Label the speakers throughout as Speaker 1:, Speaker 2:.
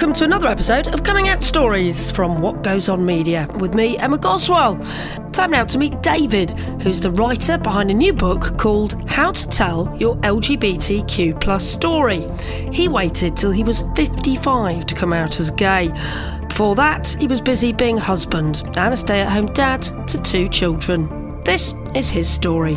Speaker 1: welcome to another episode of Coming Out Stories from What Goes On Media with me, Emma Goswell. Time now to meet David, who's the writer behind a new book called How to Tell Your LGBTQ Plus Story. He waited till he was 55 to come out as gay. Before that, he was busy being husband and a stay at home dad to two children. This is his story.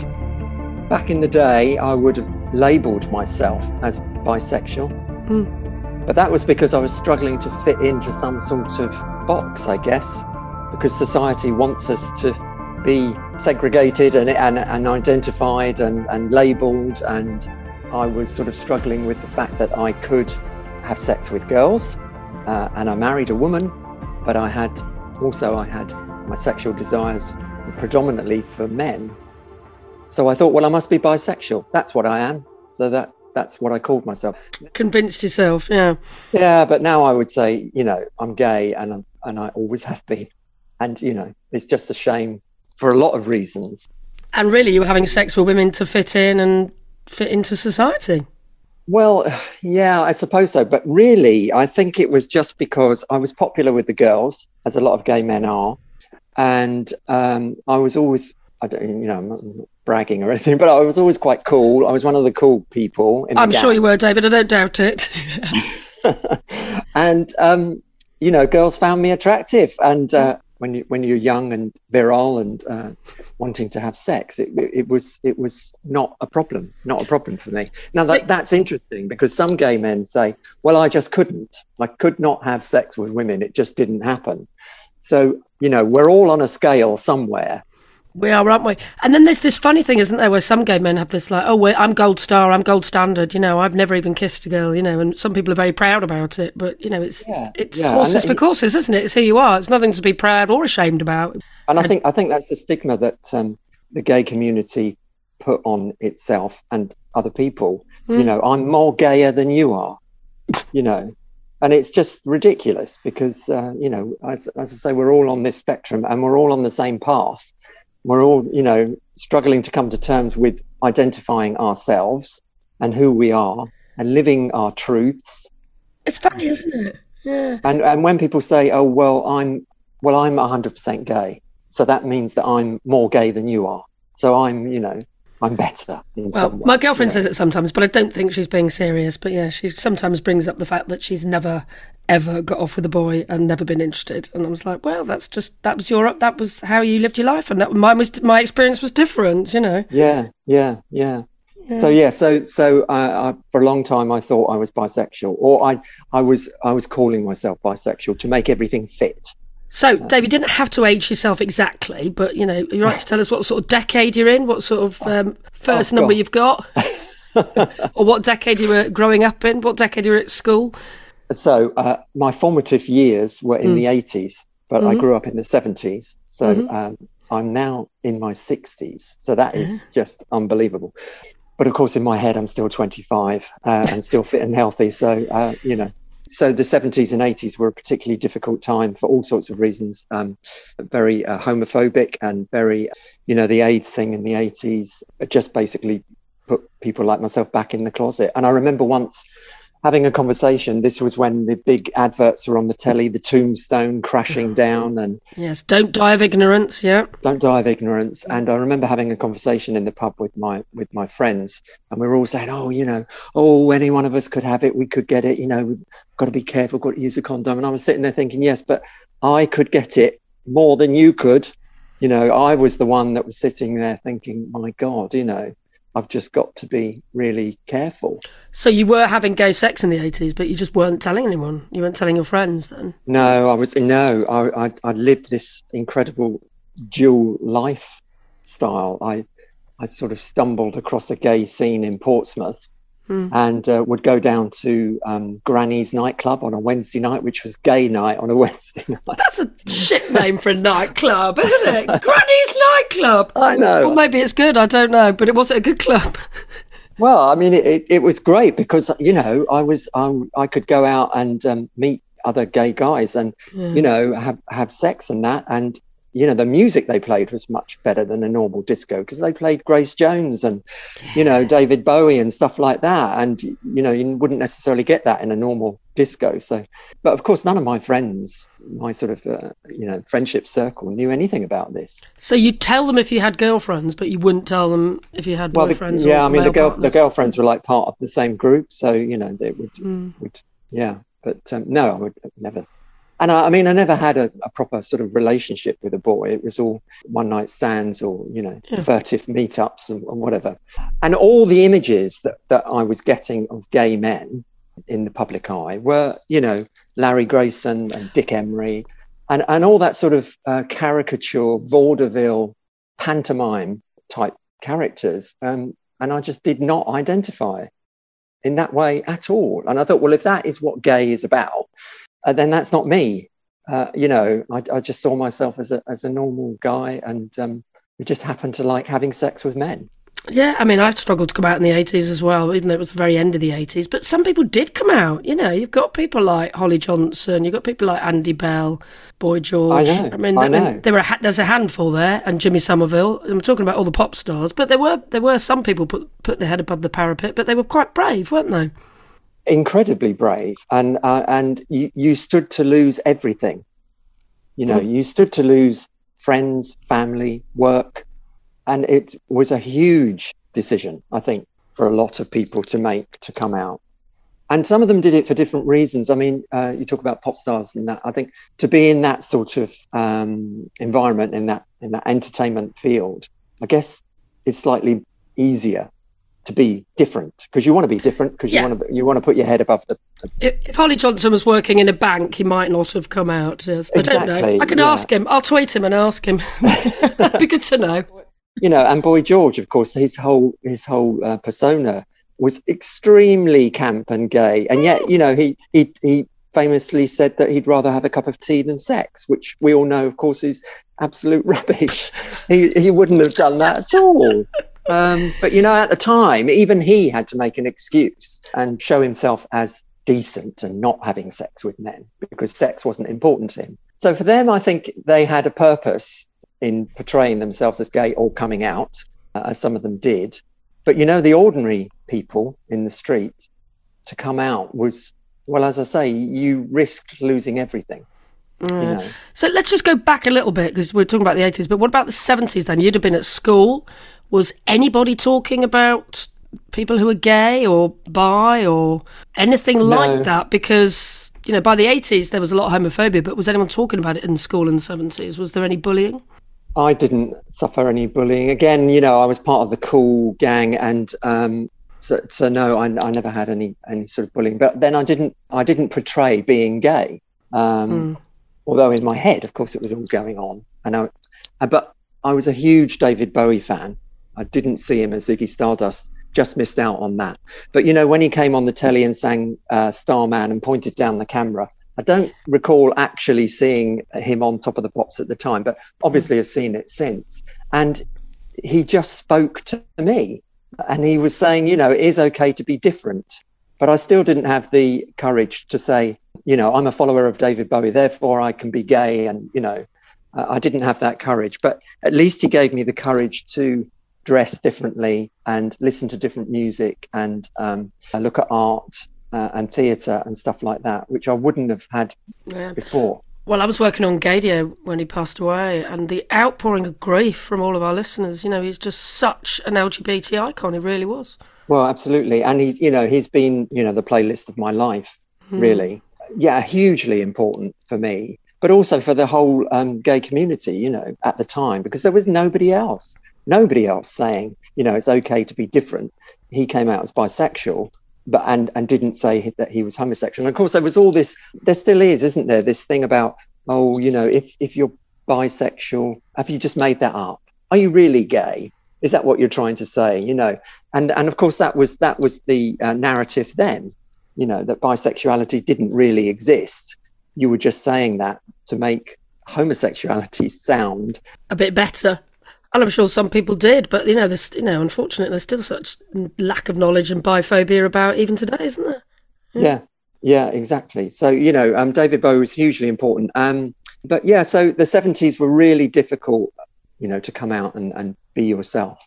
Speaker 2: Back in the day, I would have labelled myself as bisexual. Mm. But that was because I was struggling to fit into some sort of box, I guess, because society wants us to be segregated and, and, and identified and, and labelled. And I was sort of struggling with the fact that I could have sex with girls uh, and I married a woman, but I had also I had my sexual desires predominantly for men. So I thought, well, I must be bisexual. That's what I am. So that that's what I called myself.
Speaker 1: Convinced yourself, yeah.
Speaker 2: Yeah, but now I would say, you know, I'm gay and I'm, and I always have been, and you know, it's just a shame for a lot of reasons.
Speaker 1: And really, you were having sex with women to fit in and fit into society.
Speaker 2: Well, yeah, I suppose so. But really, I think it was just because I was popular with the girls, as a lot of gay men are, and um, I was always I don't, you know, bragging or anything, but I was always quite cool. I was one of the cool people.
Speaker 1: I'm sure you were, David. I don't doubt it.
Speaker 2: and um, you know, girls found me attractive, and uh, when you when you're young and virile and uh, wanting to have sex, it, it was it was not a problem, not a problem for me. Now that that's interesting because some gay men say, "Well, I just couldn't. I could not have sex with women. It just didn't happen." So you know, we're all on a scale somewhere
Speaker 1: we are, aren't we? And then there's this funny thing, isn't there, where some gay men have this like, oh, I'm gold star, I'm gold standard. You know, I've never even kissed a girl. You know, and some people are very proud about it. But you know, it's yeah, it's yeah. horses for courses, isn't it? It's who you are. It's nothing to be proud or ashamed about.
Speaker 2: And I think I think that's the stigma that um, the gay community put on itself and other people. Mm. You know, I'm more gayer than you are. You know, and it's just ridiculous because uh, you know, as, as I say, we're all on this spectrum and we're all on the same path we're all, you know, struggling to come to terms with identifying ourselves and who we are and living our truths.
Speaker 1: It's funny, isn't it? Yeah.
Speaker 2: And and when people say, "Oh, well, I'm well, I'm 100% gay," so that means that I'm more gay than you are. So I'm, you know, I'm better in well, some way.
Speaker 1: My girlfriend yeah. says it sometimes, but I don't think she's being serious. But yeah, she sometimes brings up the fact that she's never ever got off with a boy and never been interested. And I was like, well, that's just that was your that was how you lived your life, and that mine was my experience was different, you know.
Speaker 2: Yeah, yeah, yeah. yeah. So yeah, so so uh, I, for a long time I thought I was bisexual, or I I was I was calling myself bisexual to make everything fit.
Speaker 1: So, Dave, you didn't have to age yourself exactly, but you know, you're right to tell us what sort of decade you're in, what sort of um, first oh, number you've got, or what decade you were growing up in, what decade you were at school.
Speaker 2: So uh, my formative years were in mm. the 80s, but mm-hmm. I grew up in the 70s. So mm-hmm. um, I'm now in my 60s. So that is yeah. just unbelievable. But of course, in my head, I'm still 25 uh, and still fit and healthy. So, uh, you know, so the 70s and 80s were a particularly difficult time for all sorts of reasons. Um, very uh, homophobic and very, you know, the AIDS thing in the 80s just basically put people like myself back in the closet. And I remember once having a conversation. This was when the big adverts were on the telly, the tombstone crashing down, and
Speaker 1: yes, don't die of ignorance. Yeah,
Speaker 2: don't die of ignorance. And I remember having a conversation in the pub with my with my friends, and we were all saying, "Oh, you know, oh, any one of us could have it. We could get it. You know, we've got to be careful. Got to use a condom." And I was sitting there thinking, "Yes, but I could get it more than you could." You know, I was the one that was sitting there thinking, "My God, you know." I've just got to be really careful.
Speaker 1: So you were having gay sex in the eighties, but you just weren't telling anyone. You weren't telling your friends then.
Speaker 2: No, I was no. I I, I lived this incredible dual lifestyle. I I sort of stumbled across a gay scene in Portsmouth, mm. and uh, would go down to um, Granny's nightclub on a Wednesday night, which was gay night on a Wednesday night.
Speaker 1: That's a shit name for a nightclub, isn't it? Granny's nightclub.
Speaker 2: I know.
Speaker 1: Well, maybe it's good. I don't know, but it wasn't a good club.
Speaker 2: well, I mean, it, it was great because you know I was um, I could go out and um, meet other gay guys and yeah. you know have have sex and that and you know the music they played was much better than a normal disco because they played grace jones and you know david bowie and stuff like that and you know you wouldn't necessarily get that in a normal disco. So, but of course, none of my friends, my sort of uh, you know friendship circle, knew anything about this.
Speaker 1: So you'd tell them if you had girlfriends, but you wouldn't tell them if you had well, boyfriends.
Speaker 2: The, yeah, I mean the girl partners. the girlfriends were like part of the same group, so you know they would mm. would yeah. But um, no, I would never and I, I, mean, I never had a, a, proper sort of relationship with a boy. It was all one night stands or, you know, yeah. furtive meetups and, and, whatever. And all the images that, that I was getting of gay men in the public eye were, you know, Larry Grayson and Dick Emery and, and all that sort of uh, caricature, vaudeville, pantomime type characters. Um, and I just did not identify in that way at all. And I thought, well, if that is what gay is about, uh, then that's not me. Uh, you know, I, I, just saw myself as a as a normal guy, and um, we just happened to like having sex with men.
Speaker 1: Yeah, I mean, I've struggled to come out in the 80s as well, even though it was the very end of the 80s. But some people did come out. You know, you've got people like Holly Johnson, you've got people like Andy Bell, Boy George.
Speaker 2: I know. I mean, I know.
Speaker 1: there were a, there's a handful there, and Jimmy Somerville. I'm talking about all the pop stars, but there were there were some people put put their head above the parapet, but they were quite brave, weren't they?
Speaker 2: Incredibly brave. And uh, and you, you stood to lose everything. You know mm. you stood to lose friends family work. And it was a huge decision i think for a lot of people to make to come out. And some of them did it for different reasons. I mean uh, you talk about pop stars and that. I think to be in that sort of um, environment in that in that entertainment field i guess it's slightly easier to be different because you want to be different because you yeah. want to you want to put your head above the.
Speaker 1: If, if Holly Johnson was working in a bank, he might not have come out. Yes. I don't know. I can yeah. ask him. I'll tweet him and ask him. That'd be good to know.
Speaker 2: You know, and Boy George, of course, his whole his whole uh, persona was extremely camp and gay, and yet you know he he he famously said that he'd rather have a cup of tea than sex, which we all know, of course, is absolute rubbish. he he wouldn't have done that at all. Um, but you know, at the time, even he had to make an excuse and show himself as decent and not having sex with men because sex wasn't important to him. So for them, I think they had a purpose in portraying themselves as gay or coming out, uh, as some of them did. But you know, the ordinary people in the street to come out was, well, as I say, you risked losing everything. You know?
Speaker 1: So let's just go back a little bit because we're talking about the 80s, but what about the 70s then? You'd have been at school was anybody talking about people who were gay or bi or anything no. like that? Because, you know, by the 80s, there was a lot of homophobia, but was anyone talking about it in school in the 70s? Was there any bullying?
Speaker 2: I didn't suffer any bullying. Again, you know, I was part of the cool gang, and um, so, so no, I, I never had any any sort of bullying. But then I didn't I didn't portray being gay. Um, mm. Although in my head, of course, it was all going on. And I, but I was a huge David Bowie fan, I didn't see him as Ziggy Stardust. Just missed out on that. But you know, when he came on the telly and sang uh, Starman and pointed down the camera, I don't recall actually seeing him on top of the pops at the time, but obviously I've seen it since. And he just spoke to me and he was saying, you know, it is okay to be different. But I still didn't have the courage to say, you know, I'm a follower of David Bowie, therefore I can be gay. And, you know, I didn't have that courage. But at least he gave me the courage to dress differently and listen to different music and um, look at art uh, and theatre and stuff like that, which I wouldn't have had yeah. before.
Speaker 1: Well, I was working on Gaydio when he passed away, and the outpouring of grief from all of our listeners. You know, he's just such an LGBT icon. He really was.
Speaker 2: Well, absolutely, and he, you know, he's been, you know, the playlist of my life, mm. really. Yeah, hugely important for me, but also for the whole um, gay community. You know, at the time, because there was nobody else nobody else saying, you know, it's okay to be different. He came out as bisexual, but and and didn't say that he was homosexual. And of course, there was all this. There still is, isn't there? This thing about, oh, you know, if if you're bisexual, have you just made that up? Are you really gay? Is that what you're trying to say? You know, and and of course that was that was the uh, narrative then. You know that bisexuality didn't really exist. You were just saying that to make homosexuality sound
Speaker 1: a bit better. And I'm sure some people did, but you know, there's you know, unfortunately, there's still such lack of knowledge and biphobia about even today, isn't there?
Speaker 2: Yeah, yeah, yeah exactly. So you know, um, David Bowie was hugely important. Um, but yeah, so the 70s were really difficult, you know, to come out and, and be yourself.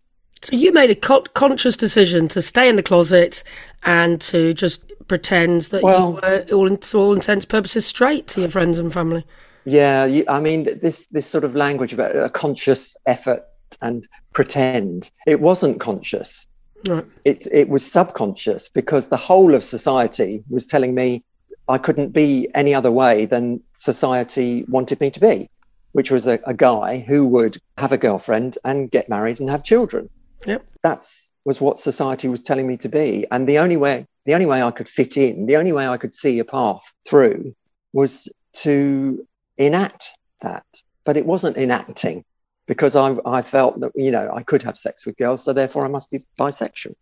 Speaker 1: So you made a co- conscious decision to stay in the closet and to just pretend that well, you were, all, to all intents and purposes, straight to your friends and family.
Speaker 2: Yeah, you, I mean, this this sort of language about a conscious effort and pretend. It wasn't conscious. Right. It it was subconscious because the whole of society was telling me I couldn't be any other way than society wanted me to be, which was a, a guy who would have a girlfriend and get married and have children.
Speaker 1: Yep.
Speaker 2: That's was what society was telling me to be. And the only way the only way I could fit in, the only way I could see a path through was to enact that. But it wasn't enacting because I, I felt that, you know, I could have sex with girls, so therefore I must be bisexual.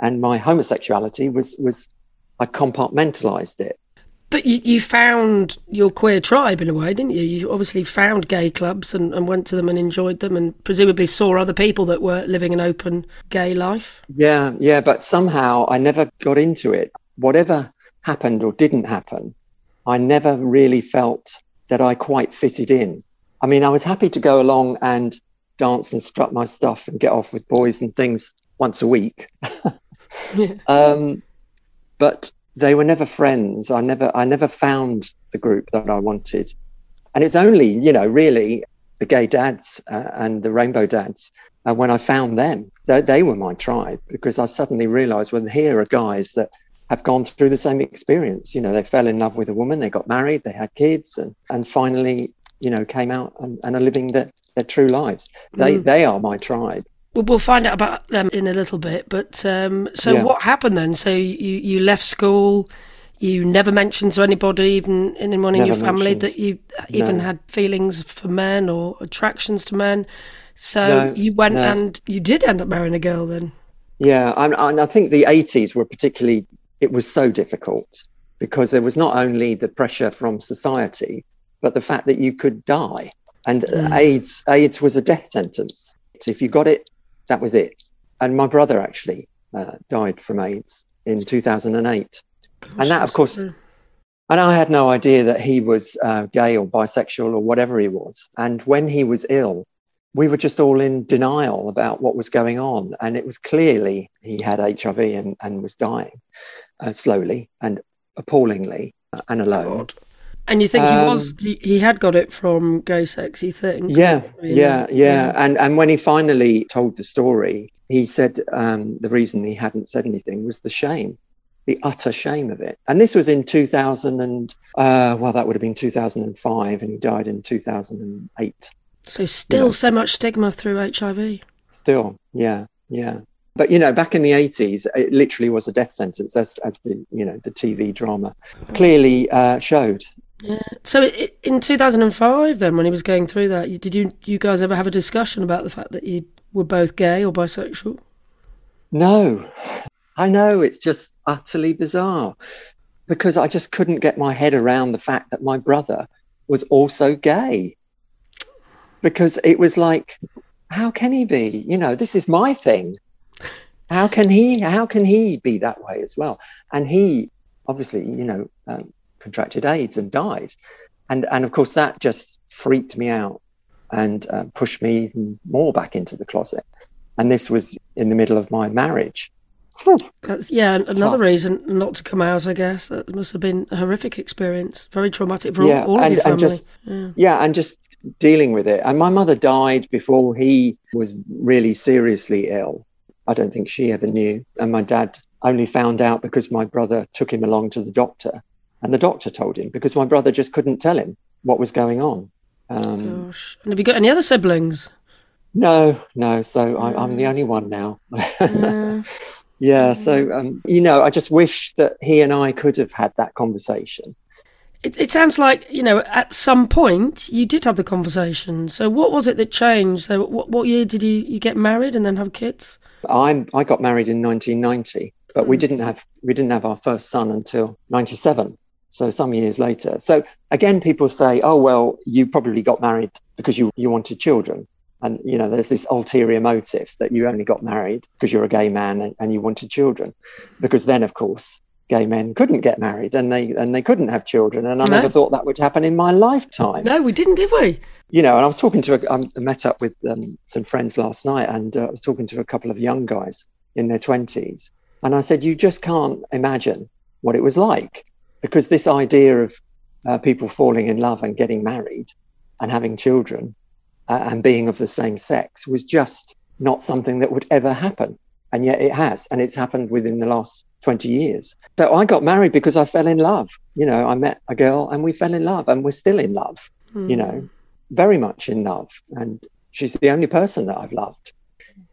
Speaker 2: And my homosexuality was was I compartmentalized it.
Speaker 1: But you, you found your queer tribe in a way, didn't you? You obviously found gay clubs and, and went to them and enjoyed them and presumably saw other people that were living an open gay life.
Speaker 2: Yeah, yeah, but somehow I never got into it. Whatever happened or didn't happen, I never really felt that I quite fitted in. I mean, I was happy to go along and dance and strut my stuff and get off with boys and things once a week. yeah. um, but they were never friends. I never I never found the group that I wanted, and it's only you know really the gay dads uh, and the rainbow dads uh, when I found them they, they were my tribe because I suddenly realised well here are guys that have gone through the same experience. You know they fell in love with a woman, they got married, they had kids, and and finally you know came out and, and are living their, their true lives. They mm. they are my tribe.
Speaker 1: We'll find out about them in a little bit. But um, so, yeah. what happened then? So you you left school. You never mentioned to anybody, even anyone in never your family, mentioned. that you even no. had feelings for men or attractions to men. So no, you went no. and you did end up marrying a girl then.
Speaker 2: Yeah, and I think the 80s were particularly. It was so difficult because there was not only the pressure from society, but the fact that you could die, and mm. AIDS AIDS was a death sentence. So if you got it that was it. And my brother actually uh, died from AIDS in 2008. Gosh, and that, of course, and I had no idea that he was uh, gay or bisexual or whatever he was. And when he was ill, we were just all in denial about what was going on. And it was clearly he had HIV and, and was dying uh, slowly and appallingly uh, and alone. God.
Speaker 1: And you think um, he was he, he had got it from gay sex, you think?
Speaker 2: Yeah, yeah, yeah, yeah. And and when he finally told the story, he said um, the reason he hadn't said anything was the shame, the utter shame of it. And this was in 2000 and uh, well, that would have been 2005, and he died in 2008.
Speaker 1: So still know. so much stigma through HIV.
Speaker 2: Still, yeah, yeah. But you know, back in the 80s, it literally was a death sentence, as as the you know the TV drama clearly uh, showed.
Speaker 1: Yeah. So in 2005, then, when he was going through that, did you you guys ever have a discussion about the fact that you were both gay or bisexual?
Speaker 2: No, I know it's just utterly bizarre because I just couldn't get my head around the fact that my brother was also gay. Because it was like, how can he be? You know, this is my thing. How can he? How can he be that way as well? And he, obviously, you know, um, contracted AIDS and died. And, and of course, that just freaked me out and uh, pushed me even more back into the closet. And this was in the middle of my marriage.
Speaker 1: That's, yeah, another reason not to come out, I guess. That must have been a horrific experience, very traumatic for yeah, all, all and, of your family.
Speaker 2: And just, yeah. yeah, and just dealing with it. And my mother died before he was really seriously ill. I don't think she ever knew. And my dad only found out because my brother took him along to the doctor and the doctor told him because my brother just couldn't tell him what was going on.
Speaker 1: Um, Gosh. And have you got any other siblings?
Speaker 2: No, no. So I, am the only one now. yeah. yeah. So, um, you know, I just wish that he and I could have had that conversation.
Speaker 1: It, it sounds like, you know, at some point you did have the conversation. So what was it that changed? So what, what year did you, you get married and then have kids?
Speaker 2: I'm, I got married in 1990, but we hmm. didn't have we didn't have our first son until 97 so some years later. So again, people say, oh, well, you probably got married because you, you wanted children. And, you know, there's this ulterior motive that you only got married because you're a gay man and, and you wanted children. Because then, of course, gay men couldn't get married and they and they couldn't have children and i no. never thought that would happen in my lifetime
Speaker 1: no we didn't did we
Speaker 2: you know and i was talking to a, i met up with um, some friends last night and uh, i was talking to a couple of young guys in their 20s and i said you just can't imagine what it was like because this idea of uh, people falling in love and getting married and having children uh, and being of the same sex was just not something that would ever happen and yet it has and it's happened within the last 20 years. So I got married because I fell in love. You know, I met a girl and we fell in love and we're still in love, mm. you know, very much in love. And she's the only person that I've loved.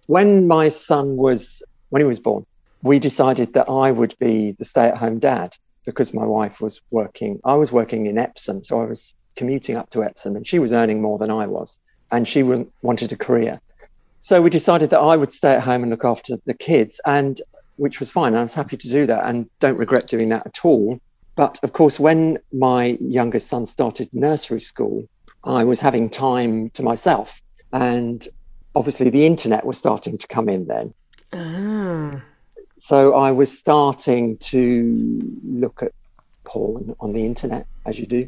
Speaker 2: When my son was, when he was born, we decided that I would be the stay at home dad because my wife was working. I was working in Epsom. So I was commuting up to Epsom and she was earning more than I was. And she wanted a career. So we decided that I would stay at home and look after the kids. And which was fine. I was happy to do that and don't regret doing that at all. But of course, when my youngest son started nursery school, I was having time to myself. And obviously, the internet was starting to come in then. Ah. So I was starting to look at porn on the internet, as you do.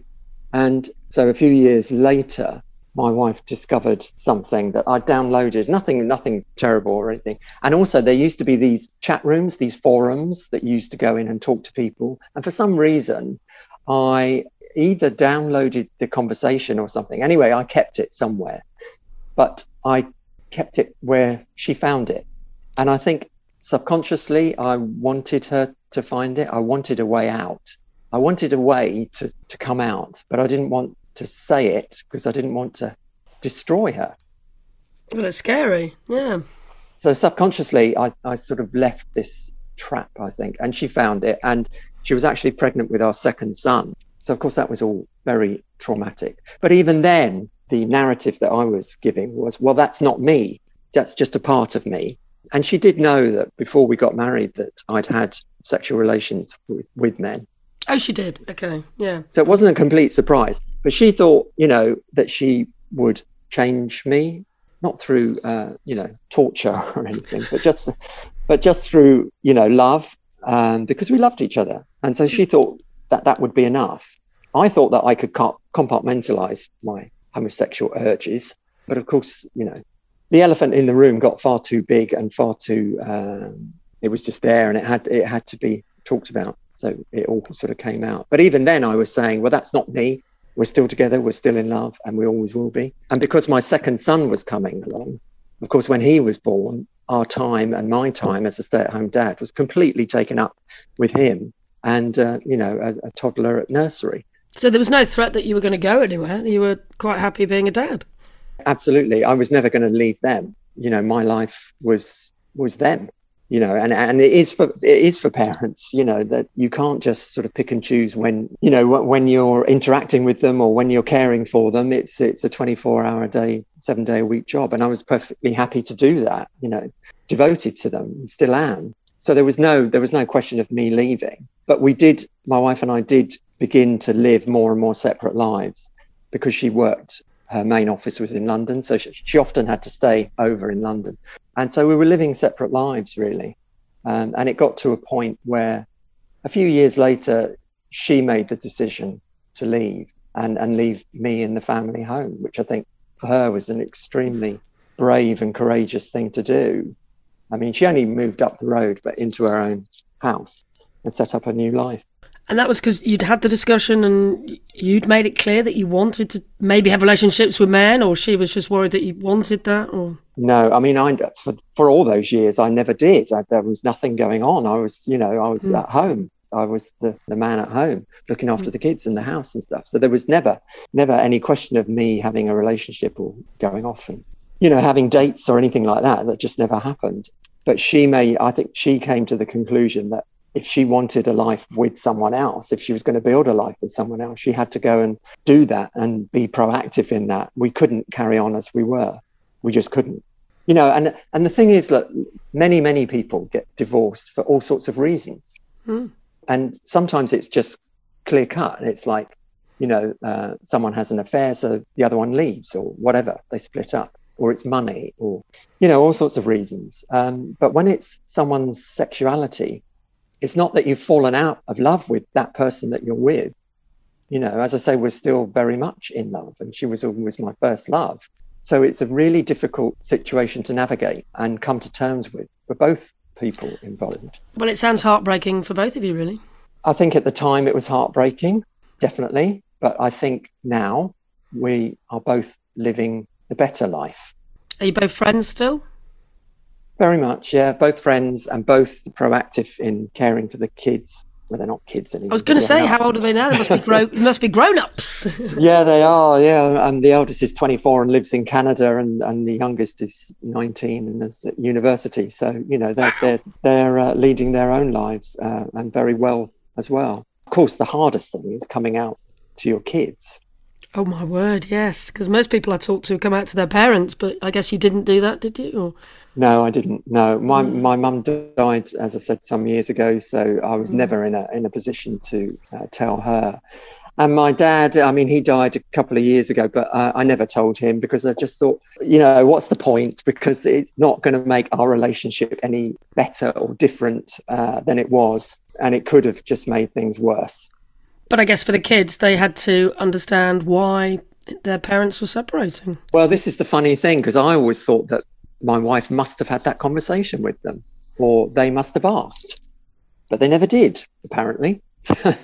Speaker 2: And so a few years later, my wife discovered something that I downloaded. Nothing, nothing terrible or anything. And also, there used to be these chat rooms, these forums that used to go in and talk to people. And for some reason, I either downloaded the conversation or something. Anyway, I kept it somewhere, but I kept it where she found it. And I think subconsciously, I wanted her to find it. I wanted a way out. I wanted a way to, to come out, but I didn't want to say it because I didn't want to destroy her.
Speaker 1: Well, it's scary. Yeah.
Speaker 2: So subconsciously, I, I sort of left this trap, I think, and she found it. And she was actually pregnant with our second son. So, of course, that was all very traumatic. But even then, the narrative that I was giving was, well, that's not me. That's just a part of me. And she did know that before we got married that I'd had sexual relations with, with men.
Speaker 1: Oh, she did. Okay. Yeah.
Speaker 2: So it wasn't a complete surprise. But she thought, you know, that she would change me, not through, uh, you know, torture or anything, but just, but just through, you know, love, um, because we loved each other. And so she thought that that would be enough. I thought that I could compartmentalize my homosexual urges, but of course, you know, the elephant in the room got far too big and far too. Um, it was just there, and it had it had to be talked about. So it all sort of came out. But even then, I was saying, well, that's not me we're still together, we're still in love, and we always will be. And because my second son was coming along, of course, when he was born, our time and my time as a stay at home dad was completely taken up with him and, uh, you know, a, a toddler at nursery.
Speaker 1: So there was no threat that you were going to go anywhere. You were quite happy being a dad.
Speaker 2: Absolutely. I was never going to leave them. You know, my life was was them you know and and it is for it is for parents you know that you can't just sort of pick and choose when you know when you're interacting with them or when you're caring for them it's it's a 24 hour a day seven day a week job and i was perfectly happy to do that you know devoted to them and still am so there was no there was no question of me leaving but we did my wife and i did begin to live more and more separate lives because she worked her main office was in London, so she, she, often had to stay over in London. And so we were living separate lives, really. Um, and it got to a point where a few years later, she made the decision to leave and, and leave me in the family home, which I think for her was an extremely brave and courageous thing to do. I mean, she only moved up the road, but into her own house and set up a new life.
Speaker 1: And that was because you'd had the discussion and you'd made it clear that you wanted to maybe have relationships with men, or she was just worried that you wanted that, or
Speaker 2: no. I mean, I for for all those years, I never did. I, there was nothing going on. I was, you know, I was mm. at home. I was the, the man at home looking after mm. the kids in the house and stuff. So there was never never any question of me having a relationship or going off and you know having dates or anything like that. That just never happened. But she may, I think, she came to the conclusion that if she wanted a life with someone else, if she was going to build a life with someone else, she had to go and do that and be proactive in that. We couldn't carry on as we were. We just couldn't. You know, and and the thing is that many, many people get divorced for all sorts of reasons. Mm. And sometimes it's just clear cut. It's like, you know, uh, someone has an affair, so the other one leaves or whatever, they split up or it's money or you know all sorts of reasons um, but when it's someone's sexuality it's not that you've fallen out of love with that person that you're with. You know, as I say, we're still very much in love, and she was always my first love. So it's a really difficult situation to navigate and come to terms with for both people involved.
Speaker 1: Well, it sounds heartbreaking for both of you, really.
Speaker 2: I think at the time it was heartbreaking, definitely. But I think now we are both living the better life.
Speaker 1: Are you both friends still?
Speaker 2: Very much, yeah. Both friends and both proactive in caring for the kids. Well, they're not kids anymore.
Speaker 1: I was going to say, how old are they now? They must be grown. must be grown-ups.
Speaker 2: yeah, they are. Yeah, and the eldest is 24 and lives in Canada, and, and the youngest is 19 and is at university. So you know they're wow. they're they're uh, leading their own lives uh, and very well as well. Of course, the hardest thing is coming out to your kids.
Speaker 1: Oh my word, yes. Because most people I talk to come out to their parents, but I guess you didn't do that, did you? Or...
Speaker 2: No, I didn't. No, my mm. my mum died, as I said, some years ago, so I was mm. never in a in a position to uh, tell her. And my dad, I mean, he died a couple of years ago, but uh, I never told him because I just thought, you know, what's the point? Because it's not going to make our relationship any better or different uh, than it was, and it could have just made things worse.
Speaker 1: But I guess for the kids, they had to understand why their parents were separating.
Speaker 2: Well, this is the funny thing because I always thought that my wife must have had that conversation with them or they must have asked, but they never did, apparently,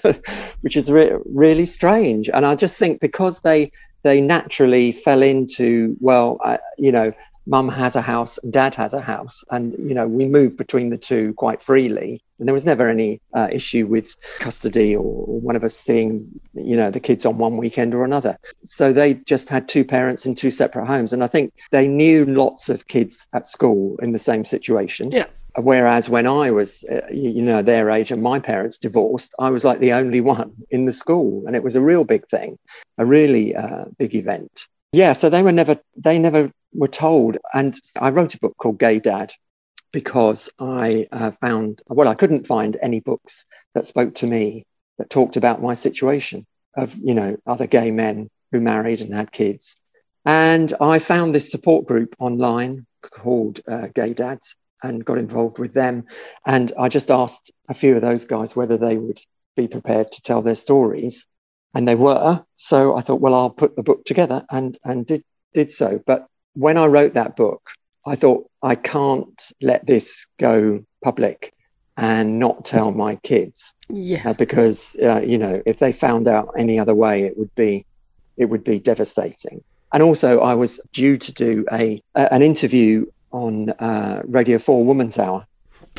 Speaker 2: which is re- really strange. And I just think because they they naturally fell into well, uh, you know, mum has a house and dad has a house and you know we moved between the two quite freely. And there was never any uh, issue with custody or, or, one of us seeing you know the kids on one weekend or another. So they just had two parents in two separate homes. And i think they knew lots of kids at school in the same situation.
Speaker 1: Yeah.
Speaker 2: Whereas when i was uh, you know their age and my parents divorced i was like the only one in the school. And it was a real big thing a really uh, big event yeah so they were never they never were told. And i wrote a book called gay dad because i uh, found well i couldn't find any books that spoke to me that talked about my situation of you know other gay men who married and had kids. And i found this support group online called uh, gay dads and got involved with them. And i just asked a few of those guys whether they would be prepared to tell their stories and they were. So I thought, well, I'll put the book together, and and did did so. But when I wrote that book, I thought I can't let this go public and not tell my kids,
Speaker 1: yeah, uh,
Speaker 2: because uh, you know if they found out any other way, it would be it would be devastating. And also, I was due to do a, a an interview on uh, Radio Four Woman's Hour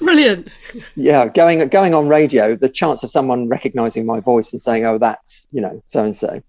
Speaker 1: Brilliant.
Speaker 2: Yeah, going going on radio, the chance of someone recognizing my voice and saying, "Oh, that's you know so and so,"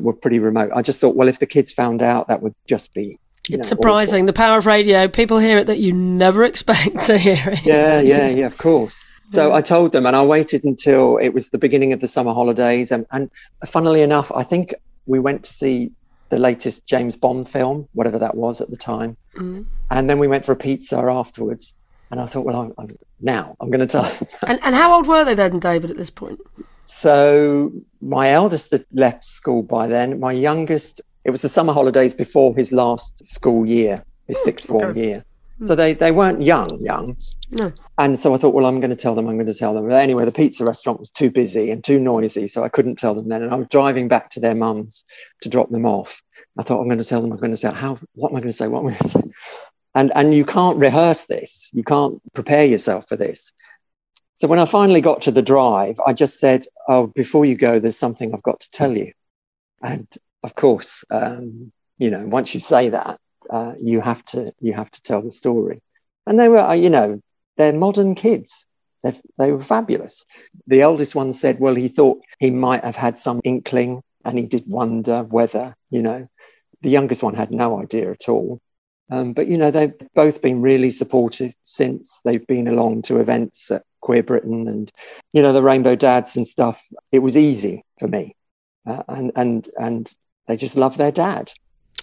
Speaker 2: were pretty remote. I just thought, well, if the kids found out, that would just be.
Speaker 1: it's know, surprising awful. the power of radio. People hear it that you never expect to hear it.
Speaker 2: Yeah, yeah, yeah. Of course. So I told them, and I waited until it was the beginning of the summer holidays, and, and funnily enough, I think we went to see the latest James Bond film, whatever that was at the time, mm. and then we went for a pizza afterwards. And I thought, well, I'm, I'm, now I'm going to tell.
Speaker 1: and, and how old were they then, David, at this point?
Speaker 2: So my eldest had left school by then. My youngest, it was the summer holidays before his last school year, his oh, sixth form okay. year. Hmm. So they, they weren't young, young. No. And so I thought, well, I'm going to tell them, I'm going to tell them. But anyway, the pizza restaurant was too busy and too noisy, so I couldn't tell them then. And I was driving back to their mum's to drop them off. I thought, I'm going to tell them, I'm going to say, how, what am I going to say? What am I going to say? And and you can't rehearse this. You can't prepare yourself for this. So when i finally got to the drive i just said oh before you go there's something i've got to tell you. And of course um, you know once you say that uh, you have to you have to tell the story. And they were uh, you know they're modern kids. They're, they were fabulous. The eldest one said well he thought he might have had some inkling and he did wonder whether you know. The youngest one had no idea at all um, but you know, they've both been really supportive since they've been along to events at Queer Britain and you know the Rainbow Dads and stuff. It was easy for me, uh, and and and they just love their dad.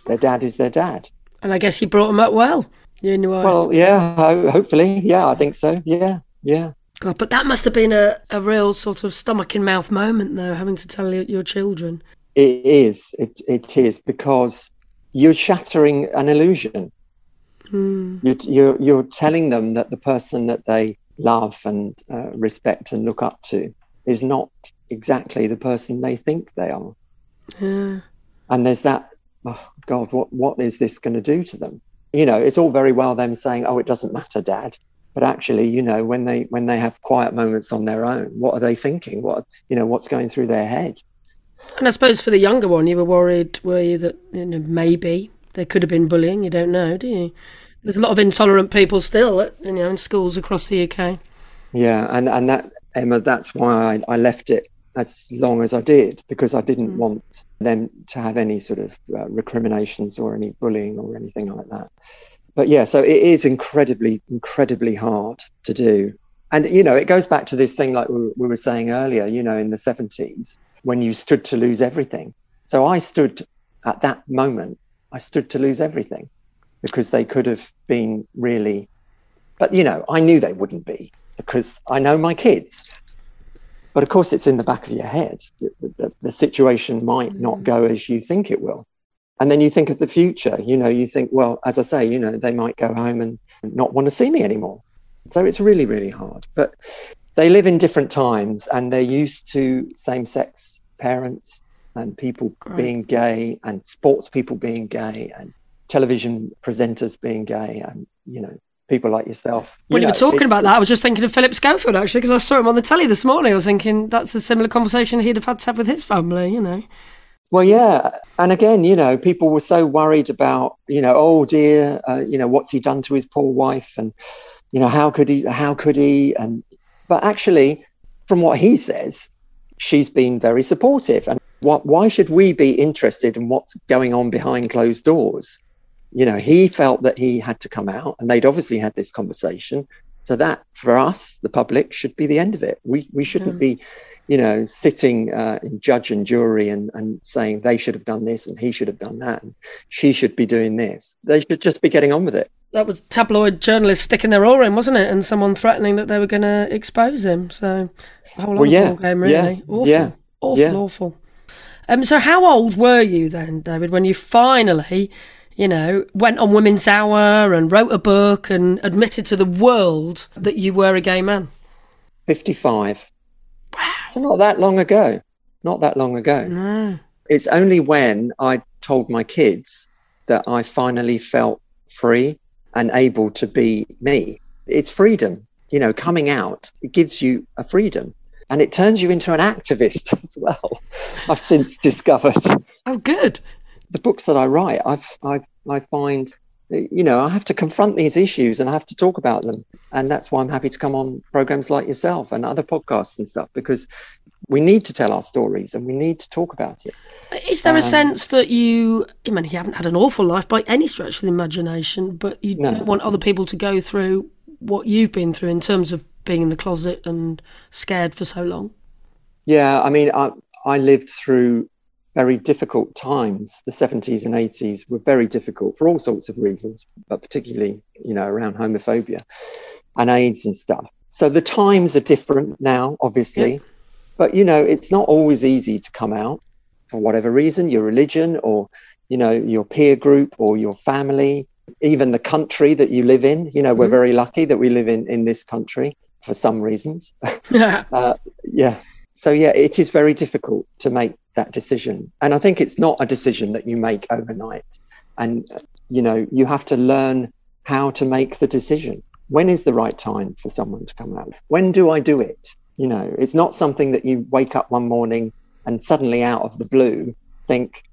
Speaker 2: Their dad is their dad.
Speaker 1: And I guess you brought them up well. You and your wife.
Speaker 2: Well, yeah, hopefully, yeah, I think so. Yeah, yeah.
Speaker 1: God, but that must have been a, a real sort of stomach in mouth moment, though, having to tell your, your children.
Speaker 2: It is. It it is because you're shattering an illusion. Mm. You're, you're, you're telling them that the person that they love and uh, respect and look up to is not exactly the person they think they are. Yeah. And there's that, oh God, what, what is this going to do to them? You know, it's all very well them saying, oh, it doesn't matter, dad. But actually, you know, when they when they have quiet moments on their own, what are they thinking? What you know, what's going through their head?
Speaker 1: And I suppose for the younger one, you were worried, were you, that you know maybe there could have been bullying? You don't know, do you? There's a lot of intolerant people still, you know, in schools across the UK.
Speaker 2: Yeah, and and that Emma, that's why I, I left it as long as I did because I didn't mm. want them to have any sort of uh, recriminations or any bullying or anything like that. But yeah, so it is incredibly, incredibly hard to do. And, you know, it goes back to this thing like we, we were saying earlier, you know, in the 70s when you stood to lose everything. So I stood at that moment, I stood to lose everything because they could have been really, but, you know, I knew they wouldn't be because I know my kids. But of course, it's in the back of your head. The, the, situation might not mm. go as you think it will. And then you think of the future. You know, you think, well, as I say, you know, they might go home and not want to see me anymore. So it's really, really hard. But they live in different times and they're used to same sex parents and people Great. being gay and sports people being gay and television presenters being gay and, you know, people like yourself.
Speaker 1: You when know, you were talking it, about that, I was just thinking of Philip Schofield actually, because I saw him on the telly this morning. I was thinking that's a similar conversation he'd have had to have with his family, you know.
Speaker 2: Well, yeah, and again, you know, people were so worried about, you know, oh dear, uh, you know, what's he done to his poor wife, and you know, how could he, how could he, and but actually, from what he says, she's been very supportive, and what, why should we be interested in what's going on behind closed doors? you know, he felt that he had to come out, and they'd obviously had this conversation. So that, for us, the public, should be the end of it. We we shouldn't be, you know, sitting uh, in judge and jury and and saying they should have done this and he should have done that and she should be doing this. They should just be getting on with it.
Speaker 1: That was tabloid journalists sticking their oar in, wasn't it? And someone threatening that they were going to expose him. So, a whole well, yeah, game, really. Yeah, awful, yeah, awful, yeah. awful. Um, so, how old were you then, David, when you finally you know, went on Women's Hour and wrote a book and admitted to the world that you were a gay man?
Speaker 2: 55. Wow. So not that long ago. Not that long ago.
Speaker 1: No.
Speaker 2: It's only when I told my kids that I finally felt free and able to be me. It's freedom. You know, coming out, it gives you a freedom and it turns you into an activist as well. I've since discovered.
Speaker 1: Oh, good
Speaker 2: the books that I write, I've, I've, I find, you know, I have to confront these issues and I have to talk about them. And that's why I'm happy to come on programs like yourself and other podcasts and stuff, because we need to tell our stories and we need to talk about it.
Speaker 1: Is there um, a sense that you, I mean, you haven't had an awful life by any stretch of the imagination, but you no. don't want other people to go through what you've been through in terms of being in the closet and scared for so long?
Speaker 2: Yeah, I mean, I, I lived through very difficult times. The 70s and 80s were very difficult for all sorts of reasons, but particularly, you know, around homophobia and AIDS and stuff. So the times are different now, obviously, yeah. but you know, it's not always easy to come out for whatever reason, your religion or, you know, your peer group or your family, even the country that you live in. You know, mm-hmm. we're very lucky that we live in in this country for some reasons. uh, yeah. So yeah, it is very difficult to make that decision. And I think it's not a decision that you make overnight. And, you know, you have to learn how to make the decision. When is the right time for someone to come out? When do I do it? You know, it's not something that you wake up one morning and suddenly out of the blue think,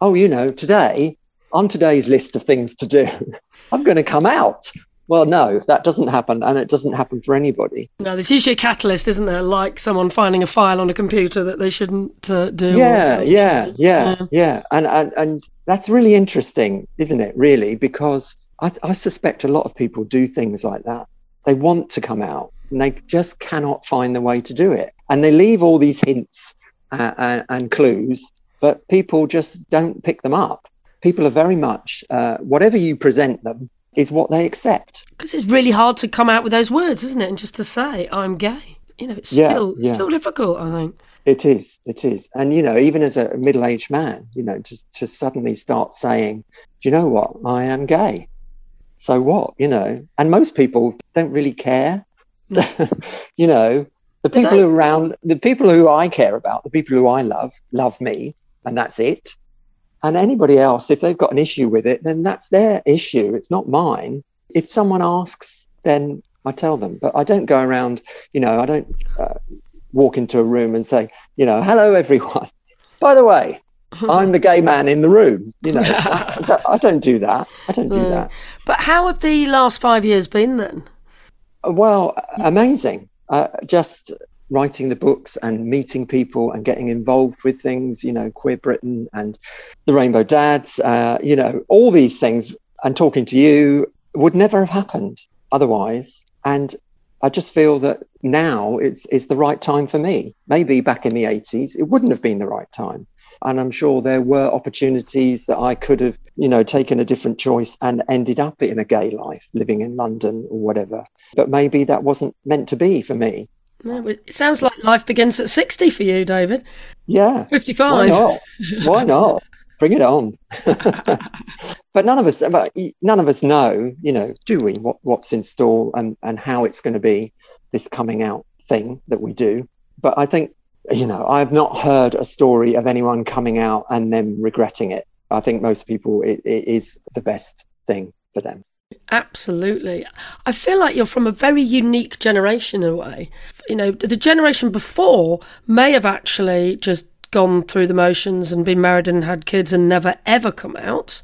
Speaker 2: oh, you know, today on today's list of things to do, I'm going to come out. Well, no, that doesn't happen, and it doesn't happen for anybody.
Speaker 1: No, there's usually a catalyst, isn't there? Like someone finding a file on a computer that they shouldn't uh, do.
Speaker 2: Yeah, yeah, yeah, yeah, yeah, and, and and that's really interesting, isn't it? Really, because I, I suspect a lot of people do things like that. They want to come out, and they just cannot find the way to do it, and they leave all these hints and, and clues, but people just don't pick them up. People are very much uh, whatever you present them is what they accept.
Speaker 1: Because it's really hard to come out with those words, isn't it? And just to say, I'm gay. You know, it's yeah, still yeah. still difficult, I think.
Speaker 2: It is, it is. And, you know, even as a middle aged man, you know, just to suddenly start saying, do you know what? I am gay. So what? You know, and most people don't really care. you know, the people who around, the people who I care about, the people who I love, love me, and that's it. And anybody else, if they've got an issue with it, then that's their issue. It's not mine. If someone asks, then I tell them. But I don't go around, you know, I don't uh, walk into a room and say, you know, hello, everyone. By the way, I'm the gay man in the room. You know, I, I, don't do that. I don't do that.
Speaker 1: But how have the last five years been then?
Speaker 2: Well, amazing. Uh, just writing the books and meeting people and getting involved with things, you know, Queer Britain and the Rainbow Dads, uh, you know, all these things and talking to you would never have happened otherwise. And I just feel that now it's, it's the right time for me. Maybe back in the 80s, it wouldn't have been the right time. And I'm sure there were opportunities that I could have, you know, taken a different choice and ended up in a gay life, living in London or whatever. But maybe that wasn't meant to be for me.
Speaker 1: No, it sounds like life begins at 60 for you, David.
Speaker 2: Yeah.
Speaker 1: 55.
Speaker 2: Why not? Why not? Bring it on. but none of us, none of us know, you know, do we, what, what's in store and, and how it's going to be this coming out thing that we do. But I think, you know, I've not heard a story of anyone coming out and then regretting it. I think most people, it, it is the best thing for them.
Speaker 1: Absolutely. I feel like you're from a very unique generation in a way. You know, the generation before may have actually just gone through the motions and been married and had kids and never ever come out.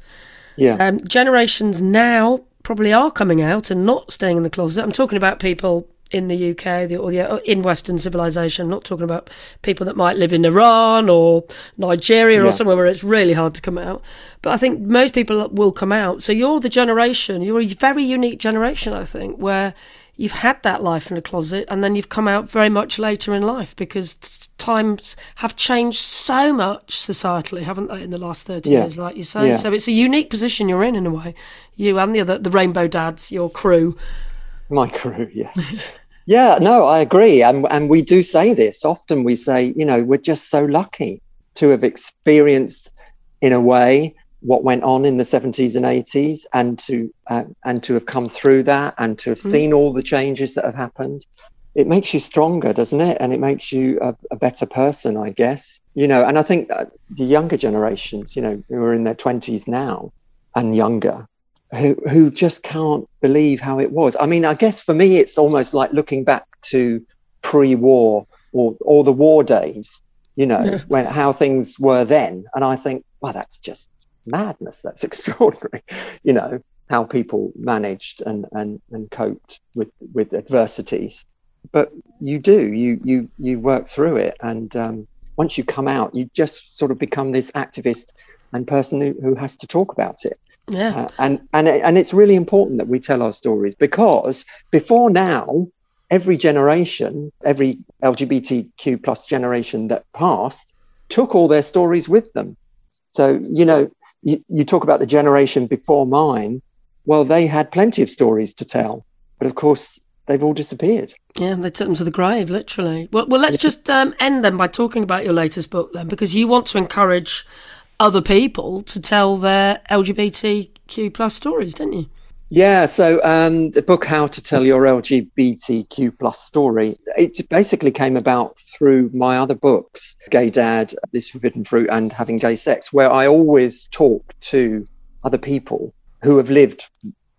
Speaker 2: Yeah.
Speaker 1: Um, generations now probably are coming out and not staying in the closet. I'm talking about people in the UK the, or the, uh, in Western civilization. I'm not talking about people that might live in Iran or Nigeria yeah. or somewhere where it's really hard to come out. But I think most people will come out. So you're the generation, you're a very unique generation, I think, where you've had that life in a closet and then you've come out very much later in life because times have changed so much societally, haven't they, in the last 30 yeah. years, like you say? Yeah. So it's a unique position you're in, in a way. You and the other, the Rainbow Dads, your crew.
Speaker 2: My crew, yeah. yeah, no, I agree. And, and we do say this. Often we say, you know, we're just so lucky to have experienced, in a way, what went on in the 70s and 80s and to uh, and to have come through that and to have mm. seen all the changes that have happened it makes you stronger doesn't it and it makes you a, a better person i guess you know and i think the younger generations you know who are in their 20s now and younger who who just can't believe how it was. I mean, I guess for me, it's almost like looking back to pre-war or or the war days. You know, yeah. when how things were then, and I think, well, that's just madness. That's extraordinary. You know how people managed and and and coped with with adversities. But you do you you you work through it, and um, once you come out, you just sort of become this activist and person who, who has to talk about it
Speaker 1: yeah. Uh,
Speaker 2: and and and it's really important that we tell our stories because before now, every generation, every LGBTQ plus generation that passed took all their stories with them. So, you know, you, you talk about the generation before mine. Well, they had plenty of stories to tell, but of course, they've all disappeared.
Speaker 1: Yeah, they took them to the grave, literally. Well, well let's just um, end then by talking about your latest book, then, because you want to encourage other people to tell their LGBTQ plus stories, didn't you?
Speaker 2: Yeah, so um, the book "How to Tell Your LGBTQ plus Story" it basically came about through my other books, "Gay Dad," "This Forbidden Fruit," and "Having Gay Sex," where I always talk to other people who have lived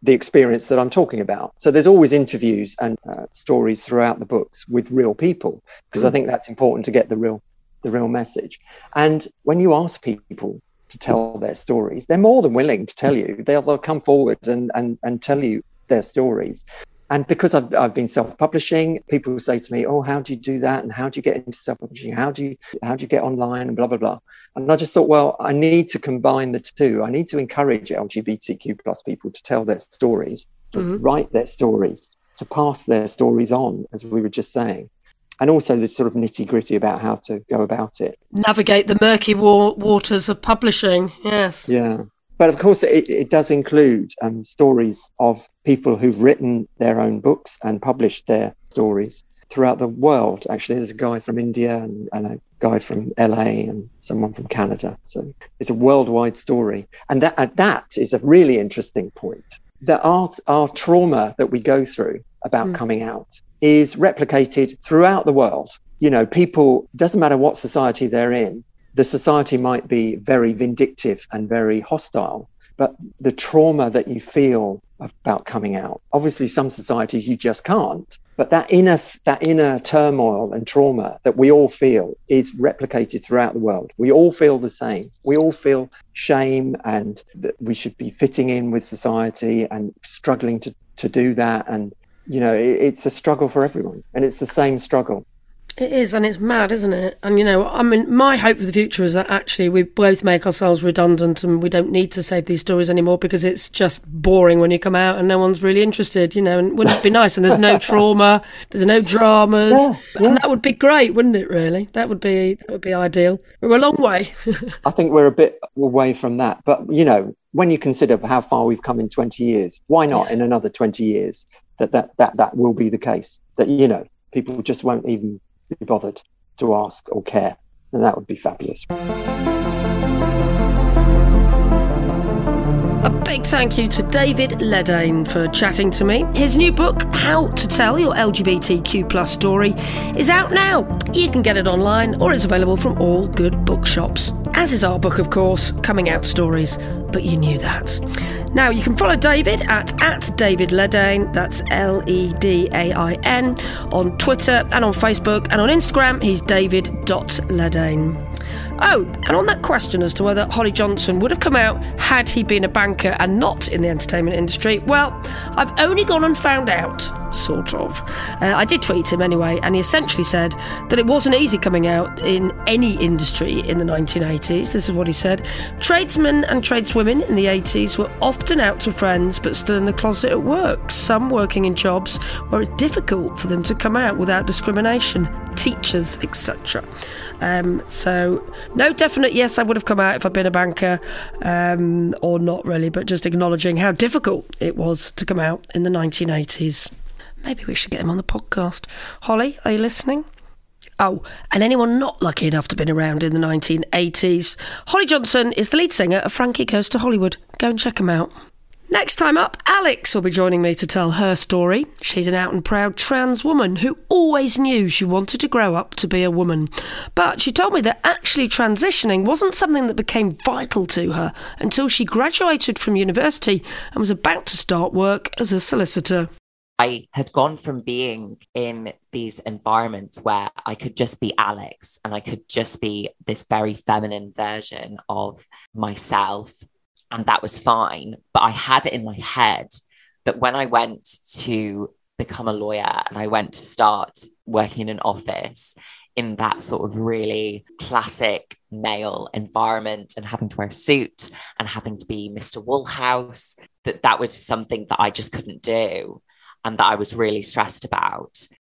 Speaker 2: the experience that I'm talking about. So there's always interviews and uh, stories throughout the books with real people because mm. I think that's important to get the real the real message. And when you ask people to tell their stories, they're more than willing to tell you. They'll, they'll come forward and, and, and tell you their stories. And because I've, I've been self-publishing, people say to me, "Oh, how do you do that? And how do you get into self-publishing? How do you how do you get online?" And blah blah blah. And I just thought, well, I need to combine the two. I need to encourage LGBTQ plus people to tell their stories, to mm-hmm. write their stories, to pass their stories on, as we were just saying and also the sort of nitty gritty about how to go about it.
Speaker 1: Navigate the murky wa- waters of publishing. Yes.
Speaker 2: Yeah. But of course, it, it does include um, stories of people who've written their own books and published their stories throughout the world. Actually, there's a guy from India and, and a guy from LA and someone from Canada. So it's a worldwide story. And that, that is a really interesting point. That our, our trauma that we go through about mm. coming out is replicated throughout the world. You know, people, doesn't matter what society they're in, the society might be very vindictive and very hostile, but the trauma that you feel about coming out, obviously, some societies you just can't. But that inner that inner turmoil and trauma that we all feel is replicated throughout the world. We all feel the same. We all feel shame and that we should be fitting in with society and struggling to, to do that. And you know, it, it's a struggle for everyone, and it's the same struggle.
Speaker 1: It is, and it's mad, isn't it? And you know, I mean, my hope for the future is that actually we both make ourselves redundant and we don't need to save these stories anymore because it's just boring when you come out and no one's really interested, you know. And wouldn't it be nice? And there's no trauma, there's no dramas, yeah, yeah. and that would be great, wouldn't it? Really, that would be that would be ideal. We're a long way.
Speaker 2: I think we're a bit away from that, but you know, when you consider how far we've come in 20 years, why not in another 20 years that that that that will be the case? That you know, people just won't even be bothered to ask or care. And that would be fabulous.
Speaker 1: Big thank you to David Ledain for chatting to me. His new book, How to Tell Your LGBTQ Plus Story, is out now. You can get it online or it's available from all good bookshops. As is our book, of course, Coming Out Stories, but you knew that. Now, you can follow David at, at David Ledain, that's L E D A I N, on Twitter and on Facebook, and on Instagram, he's david.ledain. Oh, and on that question as to whether Holly Johnson would have come out had he been a banker and not in the entertainment industry, well, I've only gone and found out, sort of. Uh, I did tweet him anyway, and he essentially said that it wasn't easy coming out in any industry in the 1980s. This is what he said. Tradesmen and tradeswomen in the 80s were often out to friends but still in the closet at work, some working in jobs where it's difficult for them to come out without discrimination, teachers, etc. Um, so, no definite yes, I would have come out if I'd been a banker, um, or not really, but just acknowledging how difficult it was to come out in the 1980s. Maybe we should get him on the podcast. Holly, are you listening? Oh, and anyone not lucky enough to have been around in the 1980s, Holly Johnson is the lead singer of Frankie Goes to Hollywood. Go and check him out. Next time up, Alex will be joining me to tell her story. She's an out and proud trans woman who always knew she wanted to grow up to be a woman. But she told me that actually transitioning wasn't something that became vital to her until she graduated from university and was about to start work as a solicitor.
Speaker 3: I had gone from being in these environments where I could just be Alex and I could just be this very feminine version of myself and that was fine. But I had it in my head that when I went to become a lawyer and I went to start working in an office in that sort of really classic male environment and having to wear a suit and having to be Mr. Woolhouse, that that was something that I just couldn't do and that I was really stressed about.